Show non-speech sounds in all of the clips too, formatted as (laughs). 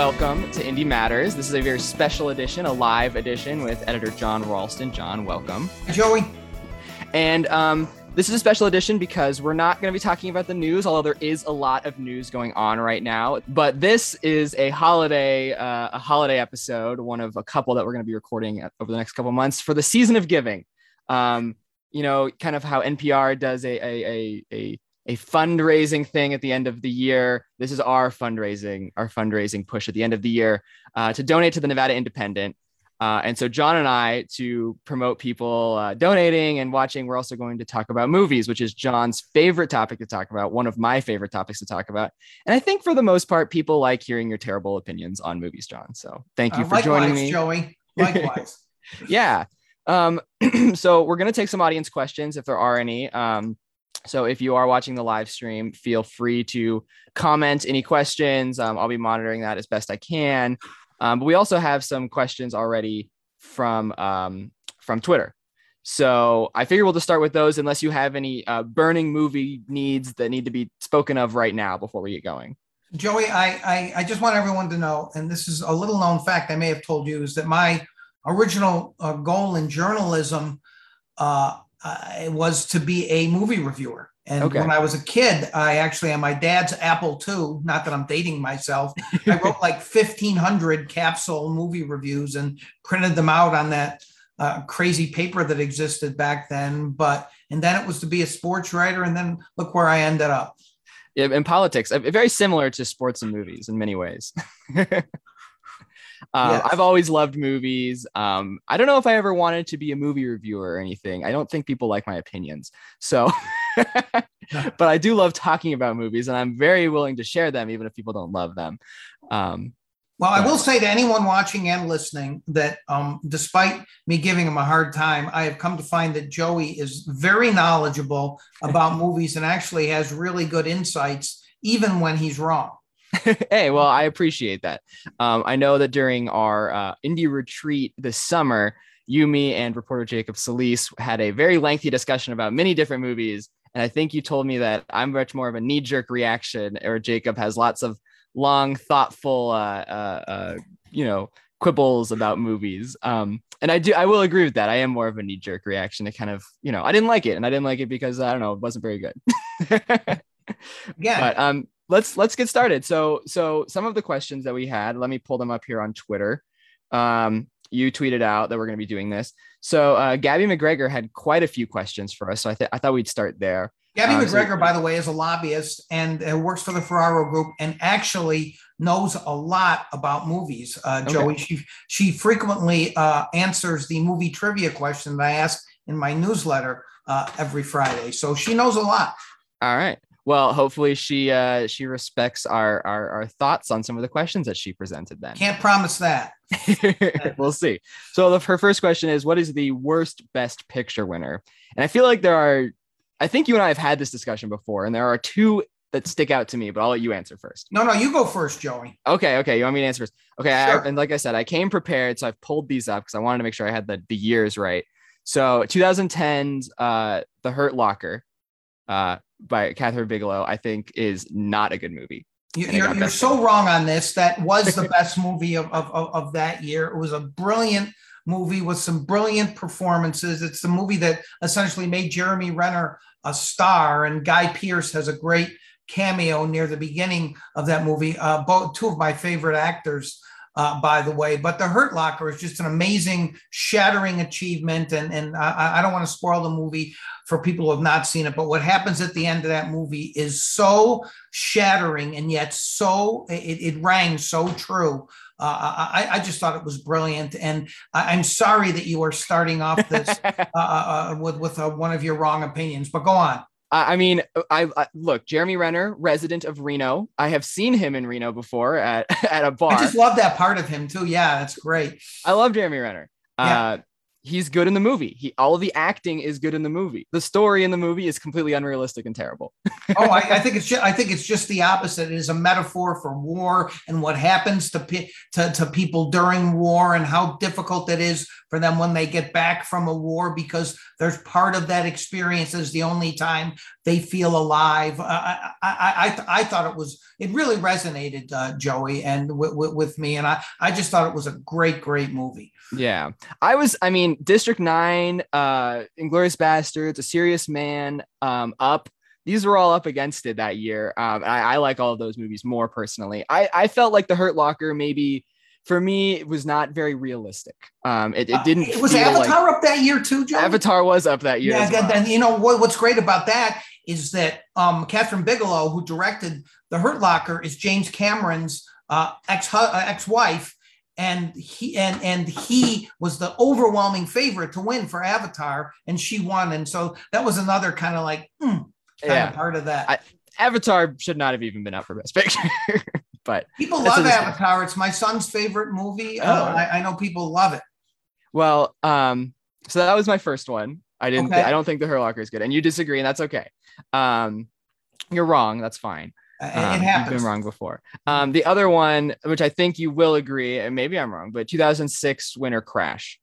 welcome to Indie Matters. This is a very special edition, a live edition with editor John Ralston. John, welcome. Joey. And um, this is a special edition because we're not going to be talking about the news, although there is a lot of news going on right now. But this is a holiday, uh, a holiday episode, one of a couple that we're going to be recording over the next couple months for the season of giving. Um, you know, kind of how NPR does a a a, a a fundraising thing at the end of the year. This is our fundraising, our fundraising push at the end of the year uh, to donate to the Nevada Independent. Uh, and so John and I, to promote people uh, donating and watching, we're also going to talk about movies, which is John's favorite topic to talk about, one of my favorite topics to talk about. And I think for the most part, people like hearing your terrible opinions on movies, John. So thank you Uh, for joining likewise, me. Joey. Likewise. (laughs) yeah. Um, (clears throat) so we're going to take some audience questions if there are any. Um, so if you are watching the live stream, feel free to comment any questions. Um, I'll be monitoring that as best I can. Um, but we also have some questions already from um, from Twitter. So I figure we'll just start with those, unless you have any uh, burning movie needs that need to be spoken of right now before we get going. Joey, I, I, I just want everyone to know, and this is a little known fact I may have told you, is that my original uh, goal in journalism uh, uh, it was to be a movie reviewer. And Okay. when I was a kid, I actually on my dad's Apple II, not that I'm dating myself, I wrote (laughs) like 1,500 capsule movie reviews and printed them out on that uh, crazy paper that existed back then. But, and then it was to be a sports writer. And then look where I ended up. Yeah, in politics, uh, very similar to sports and movies in many ways. (laughs) Um, Yes. I've always loved movies. Um, I don't know if I ever wanted to be a movie reviewer or anything. I don't think people like my opinions. So, (laughs) but I do love talking about movies and I'm very willing to share them, even if people don't love them. Um, Well, I will say to anyone watching and listening that um, despite me giving him a hard time, I have come to find that Joey is very knowledgeable about movies and actually has really good insights, even when he's wrong. (laughs) hey, well, I appreciate that. Um, I know that during our uh, indie retreat this summer, you, me, and reporter Jacob Solis had a very lengthy discussion about many different movies. And I think you told me that I'm much more of a knee jerk reaction, or Jacob has lots of long, thoughtful, uh, uh, uh, you know, quibbles about movies. Um, and I do, I will agree with that. I am more of a knee jerk reaction to kind of, you know, I didn't like it, and I didn't like it because I don't know, it wasn't very good. (laughs) yeah. but um let's let's get started so so some of the questions that we had let me pull them up here on twitter um you tweeted out that we're going to be doing this so uh gabby mcgregor had quite a few questions for us so i, th- I thought we'd start there Gabby so- McGregor, by the way, is a lobbyist and uh, works for the Ferraro Group and actually knows a lot about movies. Uh, Okay. Joey, she she frequently uh, answers the movie trivia question that I ask in my newsletter uh, every Friday. So she knows a lot. all right well hopefully she uh she respects our our, our thoughts on some of the questions that she presented then Can't promise that. (laughs) we'll see. So the, her first question is, what is the worst Best Picture winner? And I feel like there are, I think you and I have had this discussion before, and there are two that stick out to me, but I'll let you answer first. No, no, you go first, Joey. Okay, okay, you want me to answer first? Okay, I- and like I said, I came prepared, so I've pulled these up because I wanted to make sure I had the the years right. So 2010's uh, The Hurt Locker uh, by Kathryn Bigelow, I think is not a good movie. You, you're you're so wrong on this. That was the (laughs) best movie of, of, of, of that year. It was a brilliant movie with some brilliant performances. It's the movie that essentially made Jeremy Renner a star, and Guy Pearce has a great cameo near the beginning of that movie. Uh, both two of my favorite actors, uh, by the way. But The Hurt Locker is just an amazing, shattering achievement, and and I, I don't want to spoil the movie for people who have not seen it. But what happens at the end of that movie is so shattering and yet so it, it rang so true. Uh, I, I just thought it was brilliant, and I, I'm sorry that you are starting off this (laughs) uh, uh, with with uh, one of your wrong opinions. But go on. I mean, I, I look Jeremy Renner, resident of Reno. I have seen him in Reno before at (laughs) at a bar. I just love that part of him too. Yeah, that's great. I love Jeremy Renner. Yeah. Uh, he's good in the movie. He all the acting is good in the movie. The story in the movie is completely unrealistic and terrible. (laughs) oh, I, I think it's just, I think it's just the opposite. It is a metaphor for war and what happens to, pe- to to people during war and how difficult it is for them when they get back from a war because there's part of that experience is the only time they feel alive. Uh, I, I, I, I, thought it was, it really resonated, uh, Joey, and w- w- with me. And I, I just thought it was a great, great movie. Yeah. I was, I mean, District 9, uh, Inglourious Basterds, A Serious Man, um, Up, these were all up against it that year. Um, I, I, like all of those movies more personally. I, I felt like The Hurt Locker maybe for me it was not very realistic. Um, it, it didn't. Uh, it was Avatar like, up that year too, Joe. Avatar was up that year. Yeah, well. you know what, what's great about that is that um, Kathryn Bigelow, who directed The Hurt Locker, is James Cameron's uh, ex uh, ex wife and he and and he was the overwhelming favorite to win for Avatar, and she won, and so that was another kind of like mm, kind yeah. of part of that. I, Avatar should not have even been up for Best Picture, (laughs) but people love Avatar. It's my son's favorite movie. Oh. Uh, I, I, know people love it. Well, um, so that was my first one. I didn't. Okay. I don't think the Hurt Locker is good, and you disagree, and that's okay. Um, you're wrong. That's fine. Uh, um, it happens. You've been wrong before. Um, the other one, which I think you will agree, and maybe I'm wrong, but 2006 winter Crash.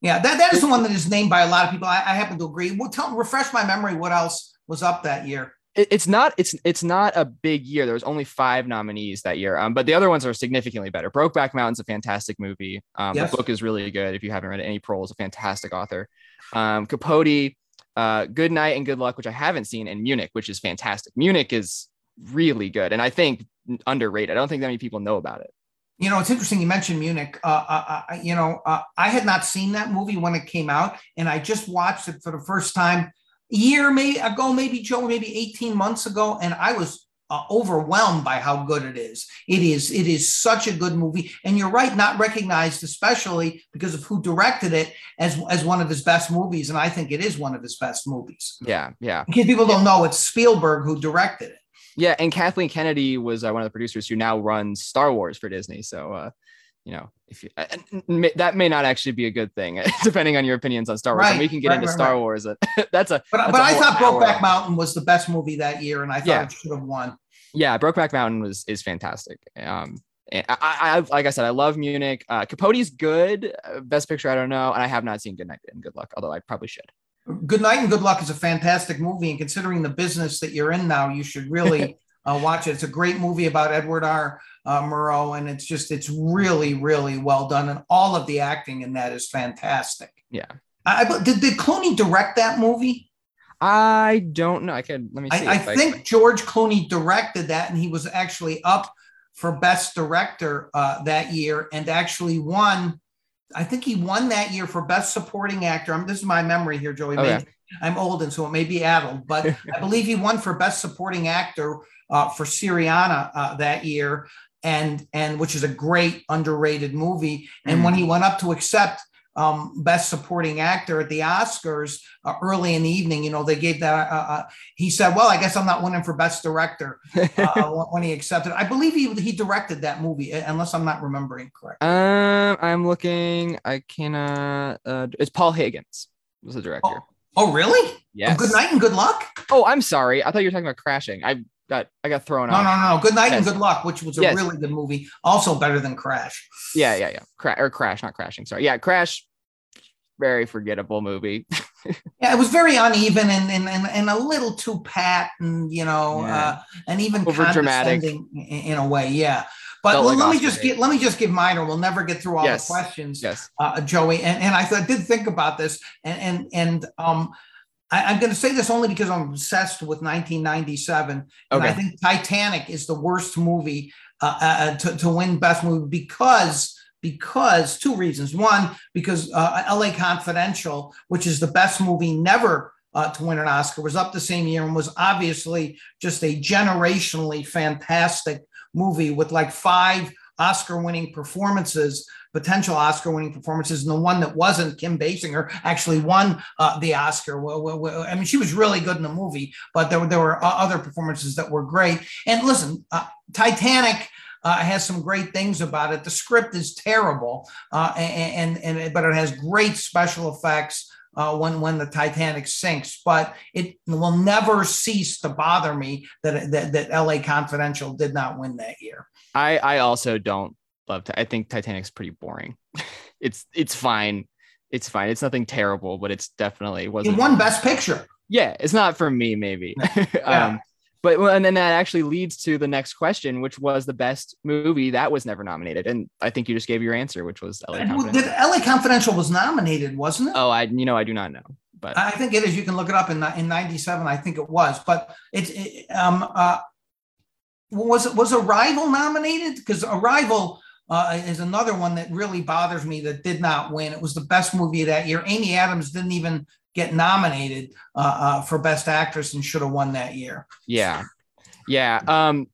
Yeah, that, that is the one that is named by a lot of people. I, I happen to agree. Well, tell refresh my memory. What else was up that year? It, it's not. It's it's not a big year. There was only five nominees that year. Um, but the other ones are significantly better. Brokeback Mountain's a fantastic movie. Um, yes. the book is really good. If you haven't read it, Annie Proulx is a fantastic author. Um, Capote, uh, Good Night and Good Luck, which I haven't seen, and Munich, which is fantastic. Munich is really good, and I think underrated. I don't think that many people know about it. You know, it's interesting you mentioned Munich. Uh, uh, uh, you know, uh, I had not seen that movie when it came out, and I just watched it for the first time a year maybe ago, maybe Joe, maybe 18 months ago, and I was uh, overwhelmed by how good it is. It is it is such a good movie, and you're right, not recognized, especially because of who directed it as as one of his best movies, and I think it is one of his best movies. Yeah, yeah. Because people don't know it's Spielberg who directed it. Yeah, and Kathleen Kennedy was uh, one of the producers who now runs Star Wars for Disney. So, uh, you know, if you that may not actually be a good thing, (laughs) depending on your opinions on Star Wars. Right, and we can get right, into right, Star Wars. (laughs) that's a. But, that's but a I thought Brokeback Mountain was the best movie that year, and I thought yeah. it should have won. Yeah, Brokeback Mountain was is fantastic. Um, I, I, like I said, I love Munich. Uh, Capote's good. Uh, best picture, I don't know, and I have not seen Good Night and Good Luck, although I probably should. Good Night and Good Luck is a fantastic movie, and considering the business that you're in now, you should really (laughs) uh, watch it. It's a great movie about Edward R. Uh, Murrow, and it's just it's really really well done, and all of the acting in that is fantastic. Yeah. I, I did did Clooney direct that movie? I don't know. I can let me see. I, I think I... George Clooney directed that, and he was actually up for Best Director uh, that year, and actually won I think he won that year for Best Supporting Actor. I'm, this is my memory here, Joey. Okay. I'm old and so it may be addled, but (laughs) I believe he won for Best Supporting Actor uh, for Syriana uh, that year, and and which is a great underrated movie. And mm. when he went up to accept um, Best Supporting Actor at the Oscars uh, early in the evening. You know, they gave that. Uh, uh, he said, "Well, I guess I'm not winning for Best Director." (laughs) Uh, when he accepted, I believe he he directed that movie, unless I'm not remembering correct. Um, I'm looking. I cannot. Uh, it's Paul Haggis was the director. Oh, oh really? Yeah. Oh, good night and good luck. Oh, I'm sorry. I thought you were talking about crashing. I got I got thrown no, off. No, no, no. Good night yes. and good luck, which was a yes. really good movie. Also better than Crash. Yeah, yeah, yeah. Cra- or Crash, not crashing. Sorry. Yeah, Crash. Very forgettable movie. (laughs) yeah, it was very uneven and, and and, and a little too pat and you know yeah. uh, and even over dramatic in, in a way. Yeah. But well, like let Oscar me just get let me just give mine, or we'll never get through all yes. the questions, yes, uh, Joey. And, and I, I did think about this, and and and um, I, am going to say this only because I'm obsessed with 1997. Okay. And I think Titanic is the worst movie uh, uh, uh, to, to win Best Movie because because two reasons. One, because uh, LA Confidential, which is the best movie never uh, to win an Oscar, was up the same year and was obviously just a generationally fantastic movie with like five Oscar winning performances potential Oscar winning performances. And the one that wasn't, Kim Basinger, actually won uh, the Oscar. Well, I mean, she was really good in the movie, but there, there were other performances that were great. And listen, uh, Titanic. Uh, has some great things about it. The script is terrible, uh, and, and, and but it has great special effects. Uh, when when the Titanic sinks, but it will never cease to bother me that that, that L.A. Confidential did not win that year. I I also don't love. To I think Titanic's pretty boring. (laughs) it's it's fine. it's fine. It's nothing terrible, but it's definitely It wasn't. won Best Picture. Yeah, it's not for me, maybe. Yeah. (laughs) um, but well, and then that actually leads to the next question, which was the best movie that was never nominated, and I think you just gave your answer, which was LA Confidential. LA Confidential was nominated, wasn't it? Oh, I you know I do not know, but I think it is. You can look it up in in '97. I think it was, but it's it, um uh was it was Arrival nominated? Because Arrival uh, is another one that really bothers me that did not win. It was the best movie of that year. Amy Adams didn't even get nominated uh, uh, for Best Actress and should have won that year. yeah, yeah. Um,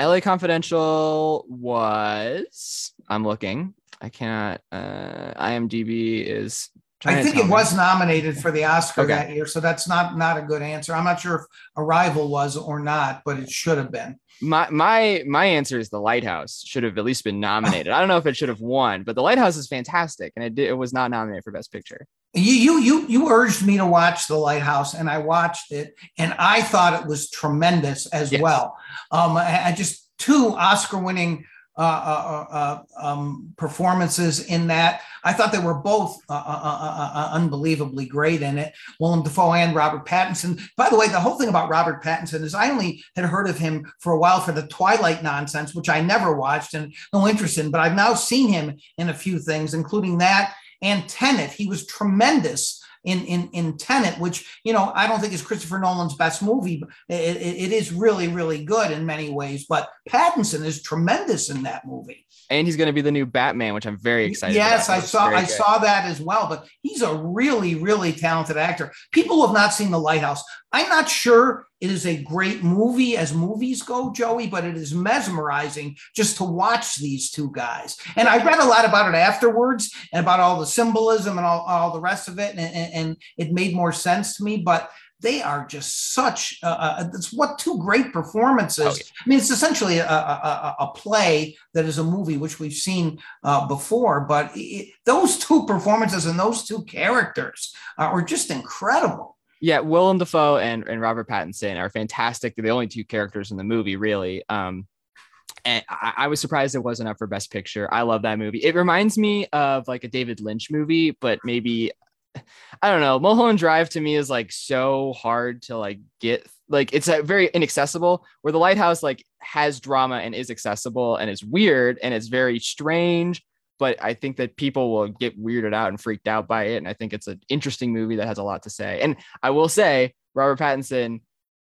LA Confidential was. I'm looking. I cannot. Uh, IMDb is. I think it me. was nominated for the Oscar Okay. that year, so that's not not a good answer. I'm not sure if Arrival was or not, but it should have been. My my my answer is the lighthouse should have at least been nominated i don't know if it should have won but the lighthouse is fantastic and it, did, it was not nominated for best picture You you you you urged me to watch The Lighthouse, and I watched it, and I thought it was tremendous as Yes. well. Um, I, I just two Oscar-winning uh, uh, uh, uh, um, performances in that. I thought they were both uh, uh, uh, uh, uh, unbelievably great in it. Willem Dafoe and Robert Pattinson. By the way, the whole thing about Robert Pattinson is I only had heard of him for a while for the Twilight nonsense, which I never watched and no interest in. But I've now seen him in a few things, including that and Tenet. He was tremendous in in in Tenet, which you know I don't think is Christopher Nolan's best movie. But it, it, is really really good in many ways. But Pattinson is tremendous in that movie. and he's going to be the new batman which i'm very excited yes, about. I saw I good. saw that as well. But he's a really really talented actor. People who have not seen The Lighthouse. I'm not sure it is a great movie as movies go, Joey, but it is mesmerizing just to watch these two guys. And I read a lot about it afterwards and about all the symbolism and all, all the rest of it, and, and, and it made more sense to me. But they are just such uh, uh, it's what two great performances. Oh, yeah. I mean, it's essentially a, a, a, play that is a movie, which we've seen uh, before. But it, those two performances and those two characters uh, were just incredible. Yeah willem dafoe and, and robert pattinson are fantastic they're the only two characters in the movie really um and I, I was surprised it wasn't up for best picture i love that movie it reminds me of like a david lynch movie but maybe I don't know. Mulholland Drive to me is like so hard to like get. Like it's a very inaccessible. Where the Lighthouse like has drama and is accessible and it's weird and it's very strange. But I think that people will get weirded out and freaked out by it. And I think it's an interesting movie that has a lot to say. And I will say, Robert Pattinson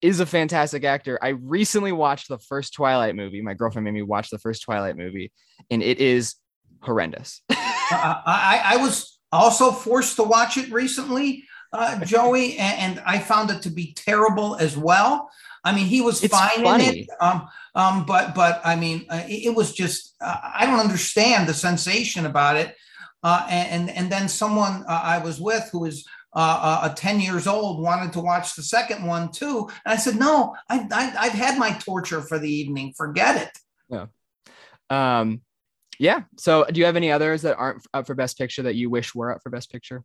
is a fantastic actor. I recently watched the first Twilight movie. My girlfriend made me watch the first Twilight movie, and it is horrendous. (laughs) I, I was also forced to watch it recently, uh, (laughs) Joey, and, and, I found it to be terrible as well. I mean, he was It's fine funny. in it, um, um, but but I mean, uh, it, it, was just uh, I don't understand the sensation about it. Uh, and and then someone uh, I was with who was uh, uh, 10 years old wanted to watch the second one too, and I said, no, I, I, I've had my torture for the evening. Forget it. Yeah. Um, yeah. So, do you have any others that aren't up for Best Picture that you wish were up for Best Picture?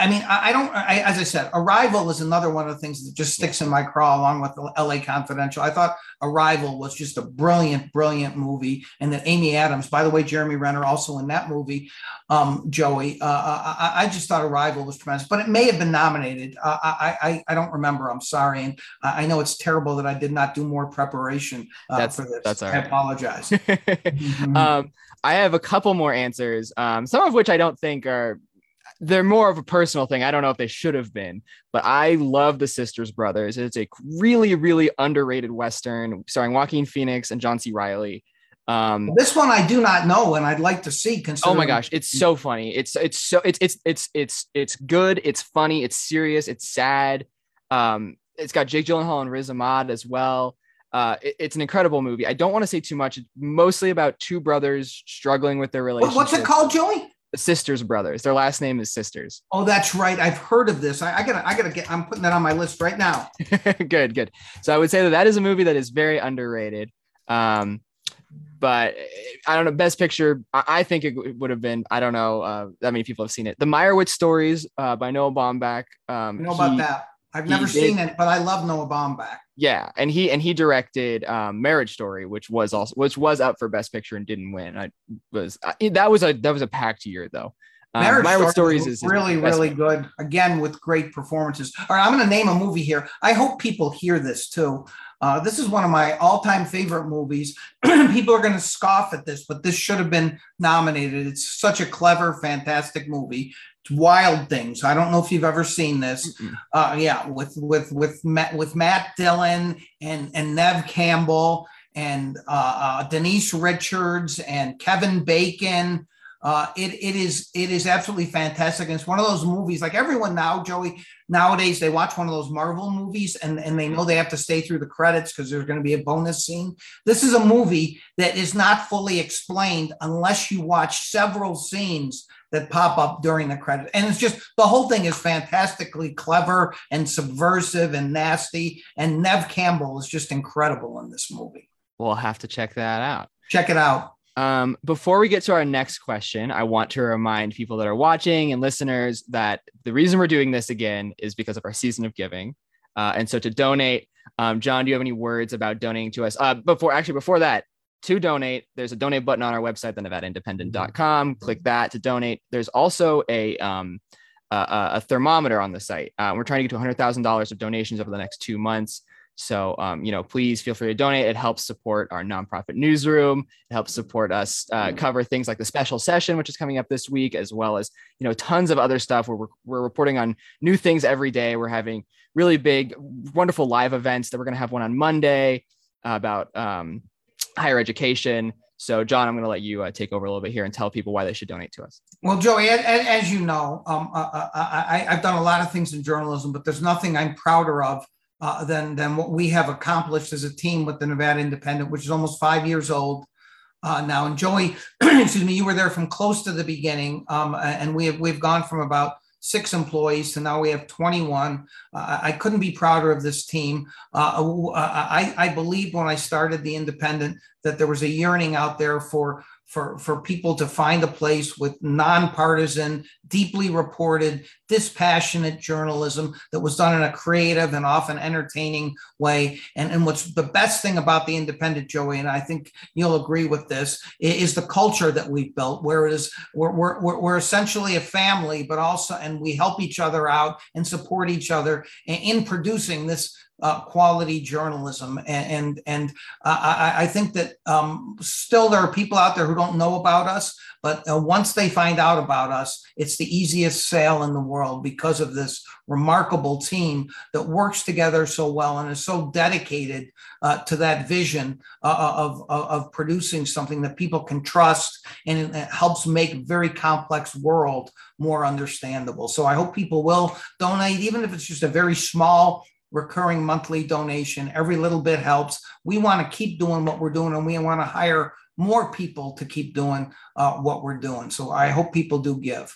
I mean, I, I don't. I, as I said, Arrival is another one of the things that just sticks in my craw, along with L.A. Confidential. I thought Arrival was just a brilliant, brilliant movie, and that Amy Adams, by the way, Jeremy Renner also in that movie. Um, Joey, uh, I, I, just thought Arrival was tremendous, but it may have been nominated. Uh, I, I, I don't remember. I'm sorry, and I know it's terrible that I did not do more preparation uh, That's- for this. that's all I right. apologize. (laughs) Mhm. um, I have a couple more answers, um, some of which I don't think are. They're more of a personal thing. I don't know if they should have been, but I love the Sisters Brothers. It's a really, really underrated Western starring Joaquin Phoenix and John C. Reilly. Um, this one I do not know, and I'd like to see. Oh my gosh, it's so funny. It's it's so it's it's it's it's it's good. It's funny. It's serious. It's sad. Um, it's got Jake Gyllenhaal and Riz Ahmed as well. Uh, it- it's an incredible movie. I don't want to say too much. It's mostly about two brothers struggling with their relationship. What's it called, Joey? Sisters Brothers. Their last name is Sisters. Oh, that's right. I've heard of this. I, I gotta, I gotta get. I'm putting that on my list right now. (laughs) good, good. So I would say that that is a movie that is very underrated. Um, but eh, I don't know. Best Picture. I, I think it would have been. I don't know. Uh, that many people have seen it. The Meyerowitz Stories uh, by Noah Baumbach. Um, You know about he- that? I've never He seen it, but I love Noah Baumbach. Yeah, and he and he directed um, Marriage Story, which was also which was up for Best Picture and didn't win. I was I, that was a that was a packed year though. Um, Marriage, Stories was is really, really one. good. Again, with great performances. All right, I'm going to name a movie here. I hope people hear this too. Uh, this is one of my all-time favorite movies. (clears throat) people are going to scoff at this, but this should have been nominated. It's such a clever, fantastic movie. Wild Things. I don't know if you've ever seen this. Uh, yeah, with with with Matt with Matt Dillon and and Neve Campbell and uh, uh, Denise Richards and Kevin Bacon. Uh, it it is it is absolutely fantastic. And it's one of those movies like everyone now, Joey. Nowadays, they watch one of those Marvel movies and, and they know they have to stay through the credits because there's going to be a bonus scene. This is a movie that is not fully explained unless you watch several scenes that pop up during the credit. And it's just the whole thing is fantastically clever and subversive and nasty. And Neve Campbell is just incredible in this movie. We'll have to check that out. Check it out. Um, before we get to our next question, I want to remind people that are watching and listeners that the reason we're doing this again is because of our season of giving. Uh, and so to donate, um, John, do you have any words about donating to us? Uh, before actually, before that, to donate, there's a donate button on our website, the nevadaindependent.com. Click that to donate. There's also a um, a, a thermometer on the site. Uh, we're trying to get to $100,000 of donations over the next two months. So, um, you know, please feel free to donate. It helps support our nonprofit newsroom. It helps support us uh, cover things like the special session, which is coming up this week, as well as, you know, tons of other stuff where we're, we're reporting on new things every day. We're having really big, wonderful live events that we're going to have one on Monday about um, higher education. So, John, I'm going to let you uh, take over a little bit here and tell people why they should donate to us. Well, Joey, a- a- as you know, um, I, I, I- I've done a lot of things in journalism, but there's nothing I'm prouder of uh, than than what we have accomplished as a team with the Nevada Independent, which is almost five years old uh, now. And Joey, (clears throat) excuse me, you were there from close to the beginning, um, and we have we've gone from about six employees to now we have 21. Uh, I couldn't be prouder of this team. Uh, I, I believed when I started the Independent that there was a yearning out there for for, for people to find a place with nonpartisan, deeply reported, dispassionate journalism that was done in a creative and often entertaining way. And, and what's the best thing about the independent, Joey, and I think you'll agree with this, is the culture that we've built, where it is we're, we're, we're essentially a family, but also, and we help each other out and support each other in producing this uh, quality journalism. And and, and uh, I, I think that um, still there are people out there who don't know about us, but uh, once they find out about us, it's the easiest sale in the world because of this remarkable team that works together so well and is so dedicated uh, to that vision uh, of, of, of producing something that people can trust and it helps make very complex world more understandable. So I hope people will donate, even if it's just a very small recurring monthly donation. Every little bit helps. We want to keep doing what we're doing and we want to hire more people to keep doing uh, what we're doing. So I hope people do give.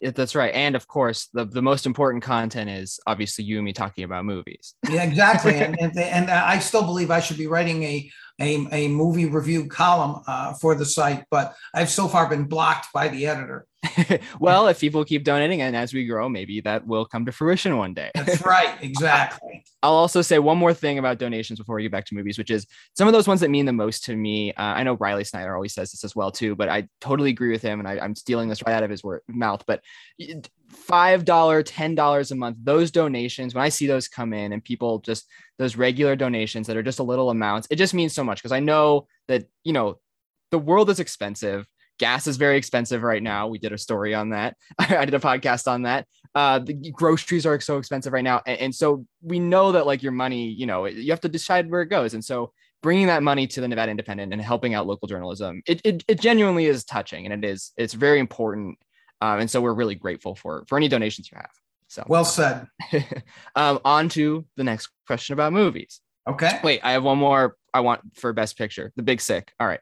Yeah, that's right. And of course, the, the most important content is obviously you and me talking about movies. (laughs) Yeah, exactly. and, and, and I still believe I should be writing a, a, a movie review column uh, for the site, but I've so far been blocked by the editor. (laughs) well, if people keep donating and as we grow, maybe that will come to fruition one day. That's right. (laughs) Exactly. I'll also say one more thing about donations before we get back to movies, which is some of those ones that mean the most to me. Uh, I know Riley Snyder always says this as well too, but I totally agree with him, and I, I'm stealing this right out of his word, mouth. But five dollar, ten dollars a month, those donations, when I see those come in, and people just those regular donations that are just a little amounts, it just means so much because I know that you know the world is expensive gas is very expensive right now. We did a story on that. (laughs) I did a podcast on that. Uh, the groceries are so expensive right now. And, and, so we know that like your money, you know, you have to decide where it goes. And so bringing that money to the Nevada Independent and helping out local journalism, it, it, it genuinely is touching and it is, it's very important. Um, and so we're really grateful for, for any donations you have. So well said. (laughs) um, on to the next question about movies. Okay. Wait, I have one more I want for best picture, The Big Sick. All right.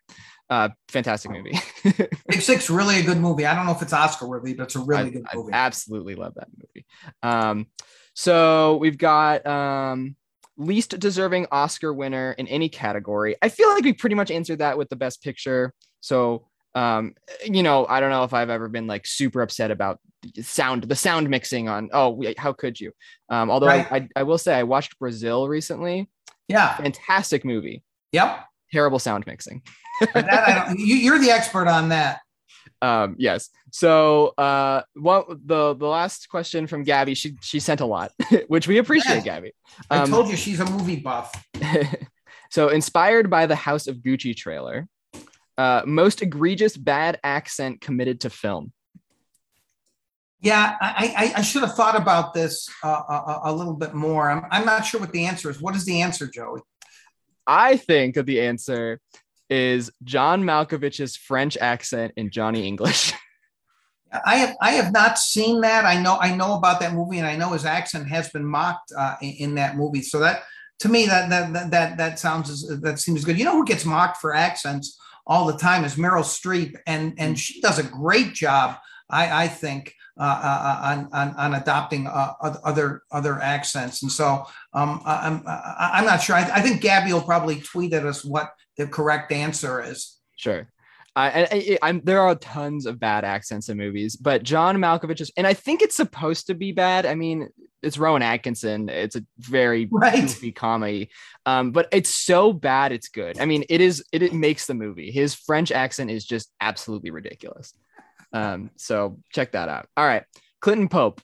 Uh, fantastic movie. (laughs) Big Sick's really a good movie. I don't know if it's Oscar worthy, but it's a really I, good movie. I absolutely love that movie. Um, so we've got um, least deserving Oscar winner in any category. I feel like we pretty much answered that with the best picture. So Um, you know, I don't know if I've ever been like super upset about the sound, the sound mixing on. Oh, how could you? Um, although right. I, I, I will say I watched Brazil recently. Yeah, fantastic movie. Yep. Terrible sound mixing. (laughs) that you, you're the expert on that um yes so uh what the the last question from gabby she she sent a lot (laughs) which we appreciate yeah. gabby um, i told you she's a movie buff (laughs) so inspired by the house of gucci trailer uh most egregious bad accent committed to film yeah i i, I should have thought about this uh, a, a, little bit more I'm, I'm not sure what the answer is what is the answer joey i think that the answer is John Malkovich's French accent in Johnny English. (laughs) I have I have not seen that. I know I know about that movie, and I know his accent has been mocked uh, in, in, that movie. So that to me that that that that sounds that seems good. You know who gets mocked for accents all the time is Meryl Streep, and and she does a great job. I I think uh, uh, on, on, on adopting uh, other other accents. And so um, I'm I'm not sure. I, I, think Gabby will probably tweet at us what the correct answer is. Sure. I, I, there are tons of bad accents in movies, but John Malkovich is, and I think it's supposed to be bad. I mean, it's Rowan Atkinson. It's a very right. goofy comedy, um, but it's so bad it's good. I mean, it is. It, it makes the movie. His French accent is just absolutely ridiculous. Um, so check that out. All right, Clinton Pope.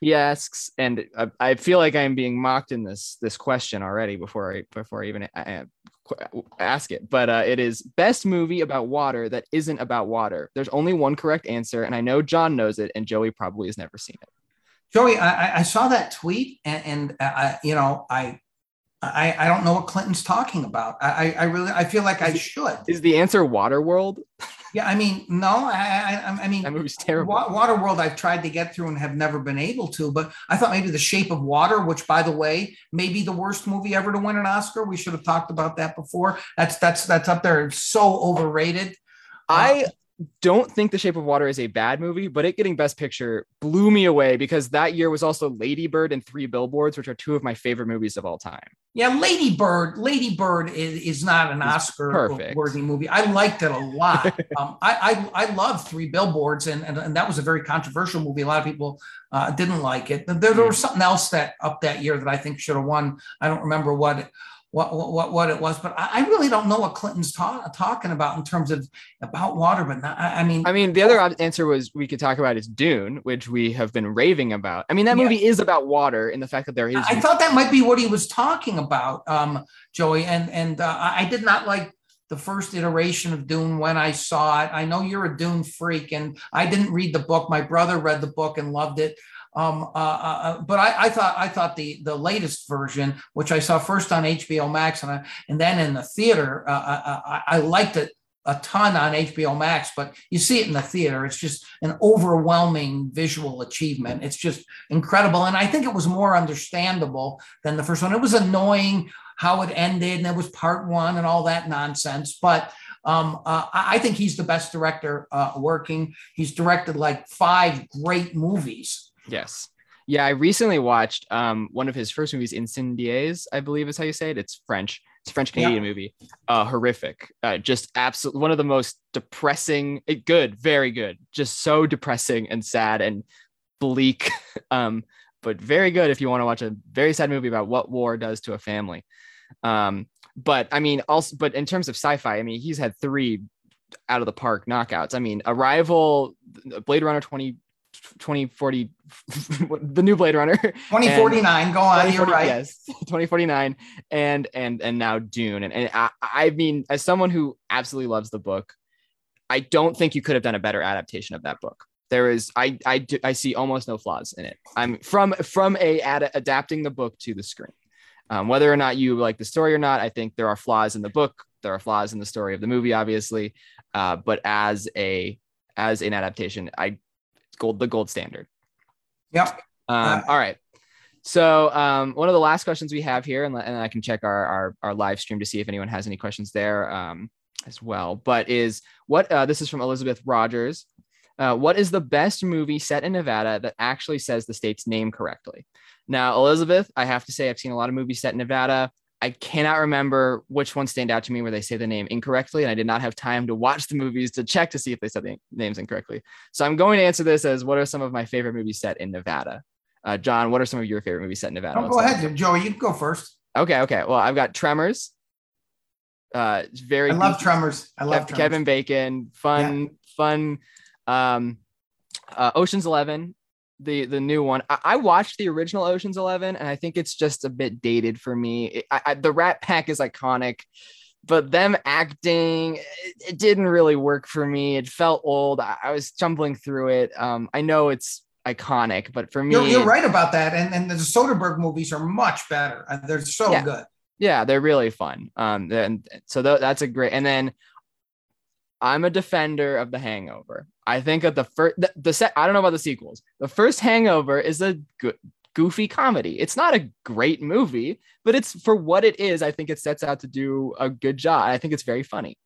He asks, and I, I feel like I'm being mocked in this this question already before I before I even uh, ask it, but uh, it is best movie about water that isn't about water. There's only one correct answer, and I know John knows it, and Joey probably has never seen it. Joey, I, I saw that tweet, and, and uh, I, you know, I, I, I don't know what Clinton's talking about. I, I really, I feel like is I should. Is the answer Waterworld? Yeah, I mean, no, I, I, I mean, that movie's terrible. Waterworld, I've tried to get through and have never been able to. But I thought maybe The Shape of Water, which, by the way, may be the worst movie ever to win an Oscar. We should have talked about that before. That's that's that's up there. It's so overrated. I uh, don't think The Shape of Water is a bad movie, but it getting Best Picture blew me away because that year was also Lady Bird and Three Billboards, which are two of my favorite movies of all time. Yeah, Lady Bird. Lady Bird is, is not an Oscar worthy movie. I liked it a lot. (laughs) um, I, I I love Three Billboards, and, and and that was a very controversial movie. A lot of people uh, didn't like it. There, there was something else that up that year that I think should have won. I don't remember what what what what it was, but I, really don't know what Clinton's ta- talking about in terms of about water. But not, I, mean, I mean, the other answer was we could talk about is Dune, which we have been raving about. I mean, that movie yeah. is about water in the fact that there is. I, I thought that might be what he was talking about, um, Joey, and and uh, I did not like the first iteration of Dune when I saw it. I know you're a Dune freak, and I didn't read the book. My brother read the book and loved it. Um, uh, uh, uh, but I, I, thought I thought the the latest version, which I saw first on HBO Max and I, and then in the theater, uh, uh, uh, I, I, liked it a ton on HBO Max. But you see it in the theater, it's just an overwhelming visual achievement. It's just incredible, and I think it was more understandable than the first one. It was annoying how it ended, and it was part one and all that nonsense, but. Um, uh, I think he's the best director uh, working. He's directed like five great movies Yes. Yeah, I recently watched um, one of his first movies, Incendies, I believe is how you say it. It's French. It's a French Canadian yeah. movie. Uh, horrific. Uh, just absolutely one of the most depressing. Eh, good, very good. Just so depressing and sad and bleak. (laughs) um, but very good if you want to watch a very sad movie about what war does to a family. Um, but I mean, also, but in terms of sci-fi, I mean, he's had three out of the park knockouts. I mean, Arrival, Blade Runner 20 2040 (laughs) the new blade runner. 2049 go on you're right. yes 2049 and and and now dune. And, and I, I mean as someone who absolutely loves the book i don't think you could have done a better adaptation of that book. There is i i do, i see almost no flaws in it. I'm from from a ad, adapting the book to the screen. Um, whether or not you like the story or not i think there are flaws in the book. There are flaws in the story of the movie obviously. Uh, but as a as an adaptation i gold the gold standard. Yep. Um, uh, all right. So um, one of the last questions we have here, and, and I can check our, our, our live stream to see if anyone has any questions there um, as well. But is what uh, this is from Elizabeth Rogers. Uh, what is the best movie set in Nevada that actually says the state's name correctly? Now, Elizabeth, I have to say I've seen a lot of movies set in Nevada. I cannot remember which ones stand out to me where they say the name incorrectly, and I did not have time to watch the movies to check to see if they said the names incorrectly. So I'm going to answer this as what are some of my favorite movies set in Nevada? Uh, John, what are some of your favorite movies set in Nevada? Oh, go ahead, Joey. You can go first. Okay, okay. Well, I've got Tremors. Uh, it's very. I love goofy. Tremors. I love Kevin Tremors. Bacon. Fun, yeah. fun. Um, uh, Ocean's Eleven the the new one. I, I, watched the original Ocean's Eleven, and I think it's just a bit dated for me. It, I, the Rat Pack is iconic, but them acting, it, it, didn't really work for me. It felt old. I, I was stumbling through it. Um, I know it's iconic, but for me, you're, you're, right about that. And and the Soderbergh movies are much better. Uh, they're so yeah. good. Yeah, they're really fun. Um, and so th- that's a great. And then I'm a defender of The Hangover. I think of the first, the, the set. I don't know about the sequels. The first Hangover is a good, goofy comedy. It's not a great movie, but it's for what it is. I think it sets out to do a good job. I think it's very funny.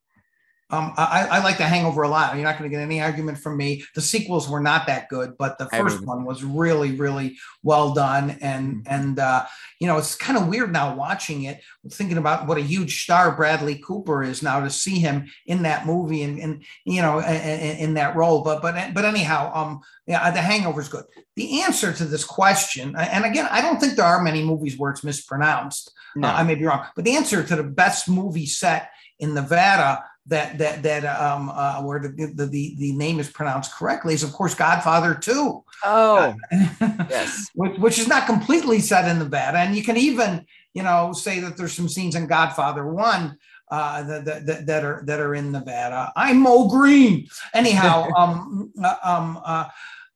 Um, I, I, like The Hangover a lot. You're not going to get any argument from me. The sequels were not that good, but the first one was really, really well done. And mm-hmm. and uh, you know, it's kind of weird now watching it, thinking about what a huge star Bradley Cooper is now to see him in that movie and, and you know in, in that role. But but but anyhow, um, yeah, The Hangover is good. The answer to this question, and again, I don't think there are many movies where it's mispronounced. No. Uh, I may be wrong, but the answer to the best movie set in Nevada that that that um uh, where the, the the the name is pronounced correctly is of course Godfather 2. Oh, uh, (laughs) yes. which, which is not completely set in Nevada, and you can even you know say that there's some scenes in Godfather One uh, that, that, that are that are in Nevada. I'm Moe Greene. Anyhow, (laughs) um, uh, um, uh,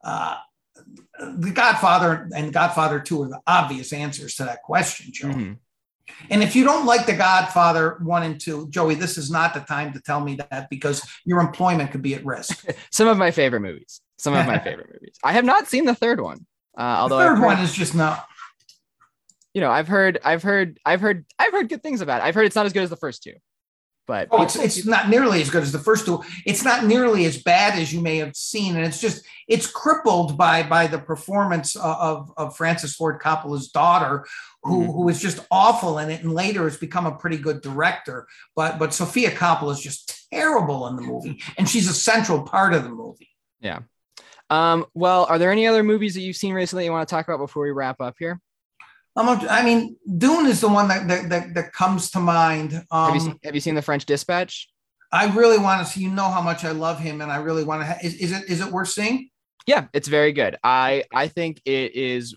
uh, the Godfather and Godfather Two are the obvious answers to that question, Joe. Mm-hmm. And if you don't like The Godfather one and two, Joey, this is not the time to tell me that because your employment could be at risk. (laughs) Some of my favorite movies. Some of my (laughs) favorite movies. I have not seen the third one. Uh, although the third heard, one is just not. You know, I've heard, I've heard, I've heard, I've heard good things about it. I've heard it's not as good as the first two but oh, it's, it's not nearly as good as the first two. It's not nearly as bad as you may have seen, and it's just it's crippled by by the performance of of Francis Ford Coppola's daughter, who mm-hmm. who is just awful in it, and later has become a pretty good director. But but Sofia Coppola is just terrible in the movie, and she's a central part of the movie. Yeah. Um, well, are there any other movies that you've seen recently you want to talk about before we wrap up here? I mean, Dune is the one that that, that, that comes to mind. Um, have, you seen, have you seen the French Dispatch? I really want to see. You know how much I love him, and I really want to. Ha- is, is it is it worth seeing? Yeah, it's very good. I I think it is.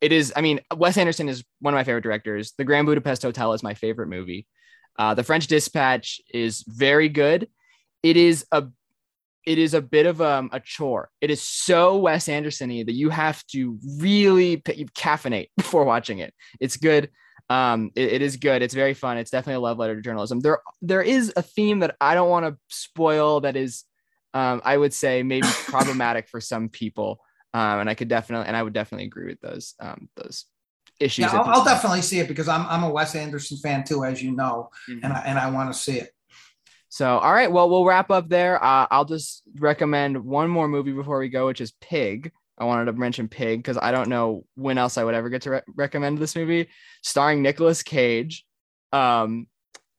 It is. I mean, Wes Anderson is one of my favorite directors. The Grand Budapest Hotel is my favorite movie. Uh, the French Dispatch is very good. It is a it is a bit of um, a chore. It is so Wes Anderson-y that you have to really caffeinate (laughs) before watching it. It's good. Um, it, it is good. It's very fun. It's definitely a love letter to journalism. There, there is a theme that I don't want to spoil. That is, um, I would say maybe (laughs) problematic for some people. Um, and I could definitely, and I would definitely agree with those, um, those issues. Yeah, I'll, I'll definitely see it because I'm, I'm a Wes Anderson fan too, as you know, mm-hmm. and I, and I want to see it. So, all right, well, we'll wrap up there. Uh, I'll just recommend one more movie before we go, which is Pig. I wanted to mention Pig because I don't know when else I would ever get to re- recommend this movie, starring Nicolas Cage um,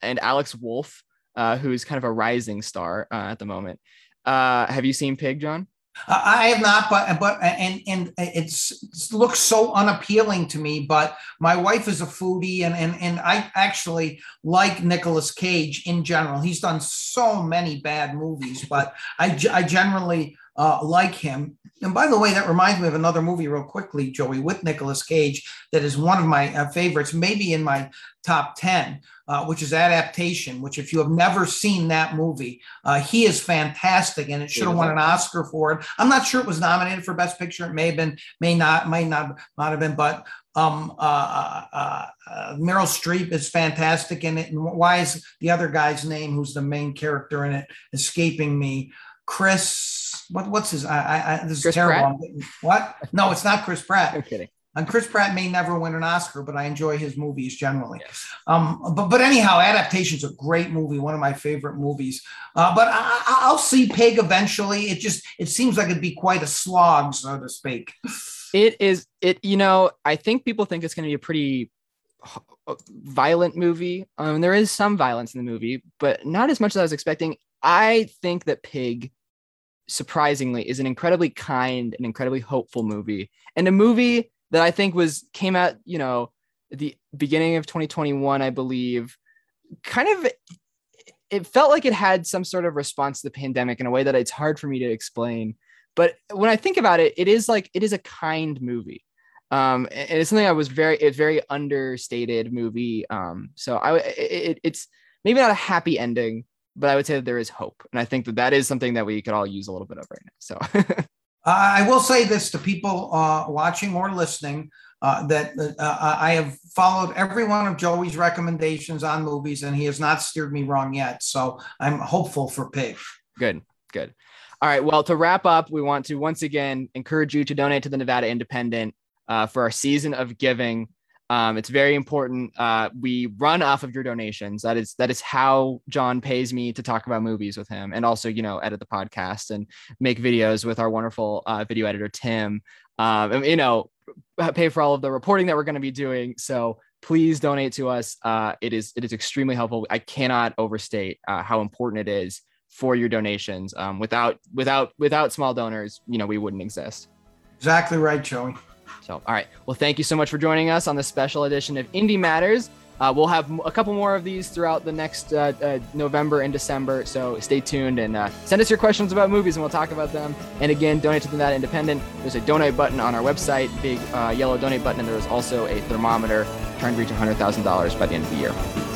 and Alex Wolff, uh, who's kind of a rising star uh, at the moment. Uh, have you seen Pig, John? I have not, but but and and it's it looks so unappealing to me. But my wife is a foodie, and and and I actually like Nicolas Cage in general. He's done so many bad movies, but I I generally uh, like him. And by the way, that reminds me of another movie, real quickly, Joey, with Nicolas Cage, that is one of my uh, favorites, maybe in my top 10, uh, which is Adaptation, which, if you have never seen that movie, uh, he is fantastic and it should have won an Oscar for it. I'm not sure it was nominated for Best Picture. It may have been, may not, may not, not have been, but um, uh, uh, uh, Meryl Streep is fantastic in it. And why is the other guy's name, who's the main character in it, escaping me? Chris, what, what's his? I, I, this is Chris terrible. What? No, it's not Chris Pratt. (laughs) I'm kidding. And Chris Pratt may never win an Oscar, but I enjoy his movies generally. Yes. Um, but but anyhow, adaptation's a great movie, one of my favorite movies. Uh, but I, will see Pig eventually. It just it seems like it'd be quite a slog, so to speak. It is. It you know I think people think it's going to be a pretty violent movie. Um, there is some violence in the movie, but not as much as I was expecting. I think that Pig, surprisingly, is an incredibly kind and incredibly hopeful movie, and a movie that I think was came out, you know, the beginning of 2021, I believe, kind of. It felt like it had some sort of response to the pandemic in a way that it's hard for me to explain. But when I think about it, it is like it is a kind movie um and it's something i was very it's very understated movie um so i it, it's maybe not a happy ending but i would say that there is hope and i think that that is something that we could all use a little bit of right now so (laughs) i will say this to people uh, watching or listening uh, that uh, I have followed every one of Joey's recommendations on movies, and he has not steered me wrong yet. So I'm hopeful for Pig. Good, good. All right. Well, to wrap up, we want to once again encourage you to donate to the Nevada Independent uh, for our season of giving. Um, it's very important. Uh, we run off of your donations. That is that is how John pays me to talk about movies with him, and also you know edit the podcast and make videos with our wonderful uh, video editor Tim. Um, and, you know, pay for all of the reporting that we're going to be doing. So please donate to us. Uh, it is it is extremely helpful. I cannot overstate uh, how important it is for your donations. Um, without without without small donors, you know, we wouldn't exist. Exactly right, Joey. So, all right. Well, thank you so much for joining us on this special edition of Indy Matters. Uh, we'll have a couple more of these throughout the next uh, uh, November and December. So stay tuned and uh, send us your questions about movies and we'll talk about them. And again, donate to the Nevada Independent. There's a donate button on our website, big uh, yellow donate button. And there's also a thermometer trying to reach $100,000 by the end of the year.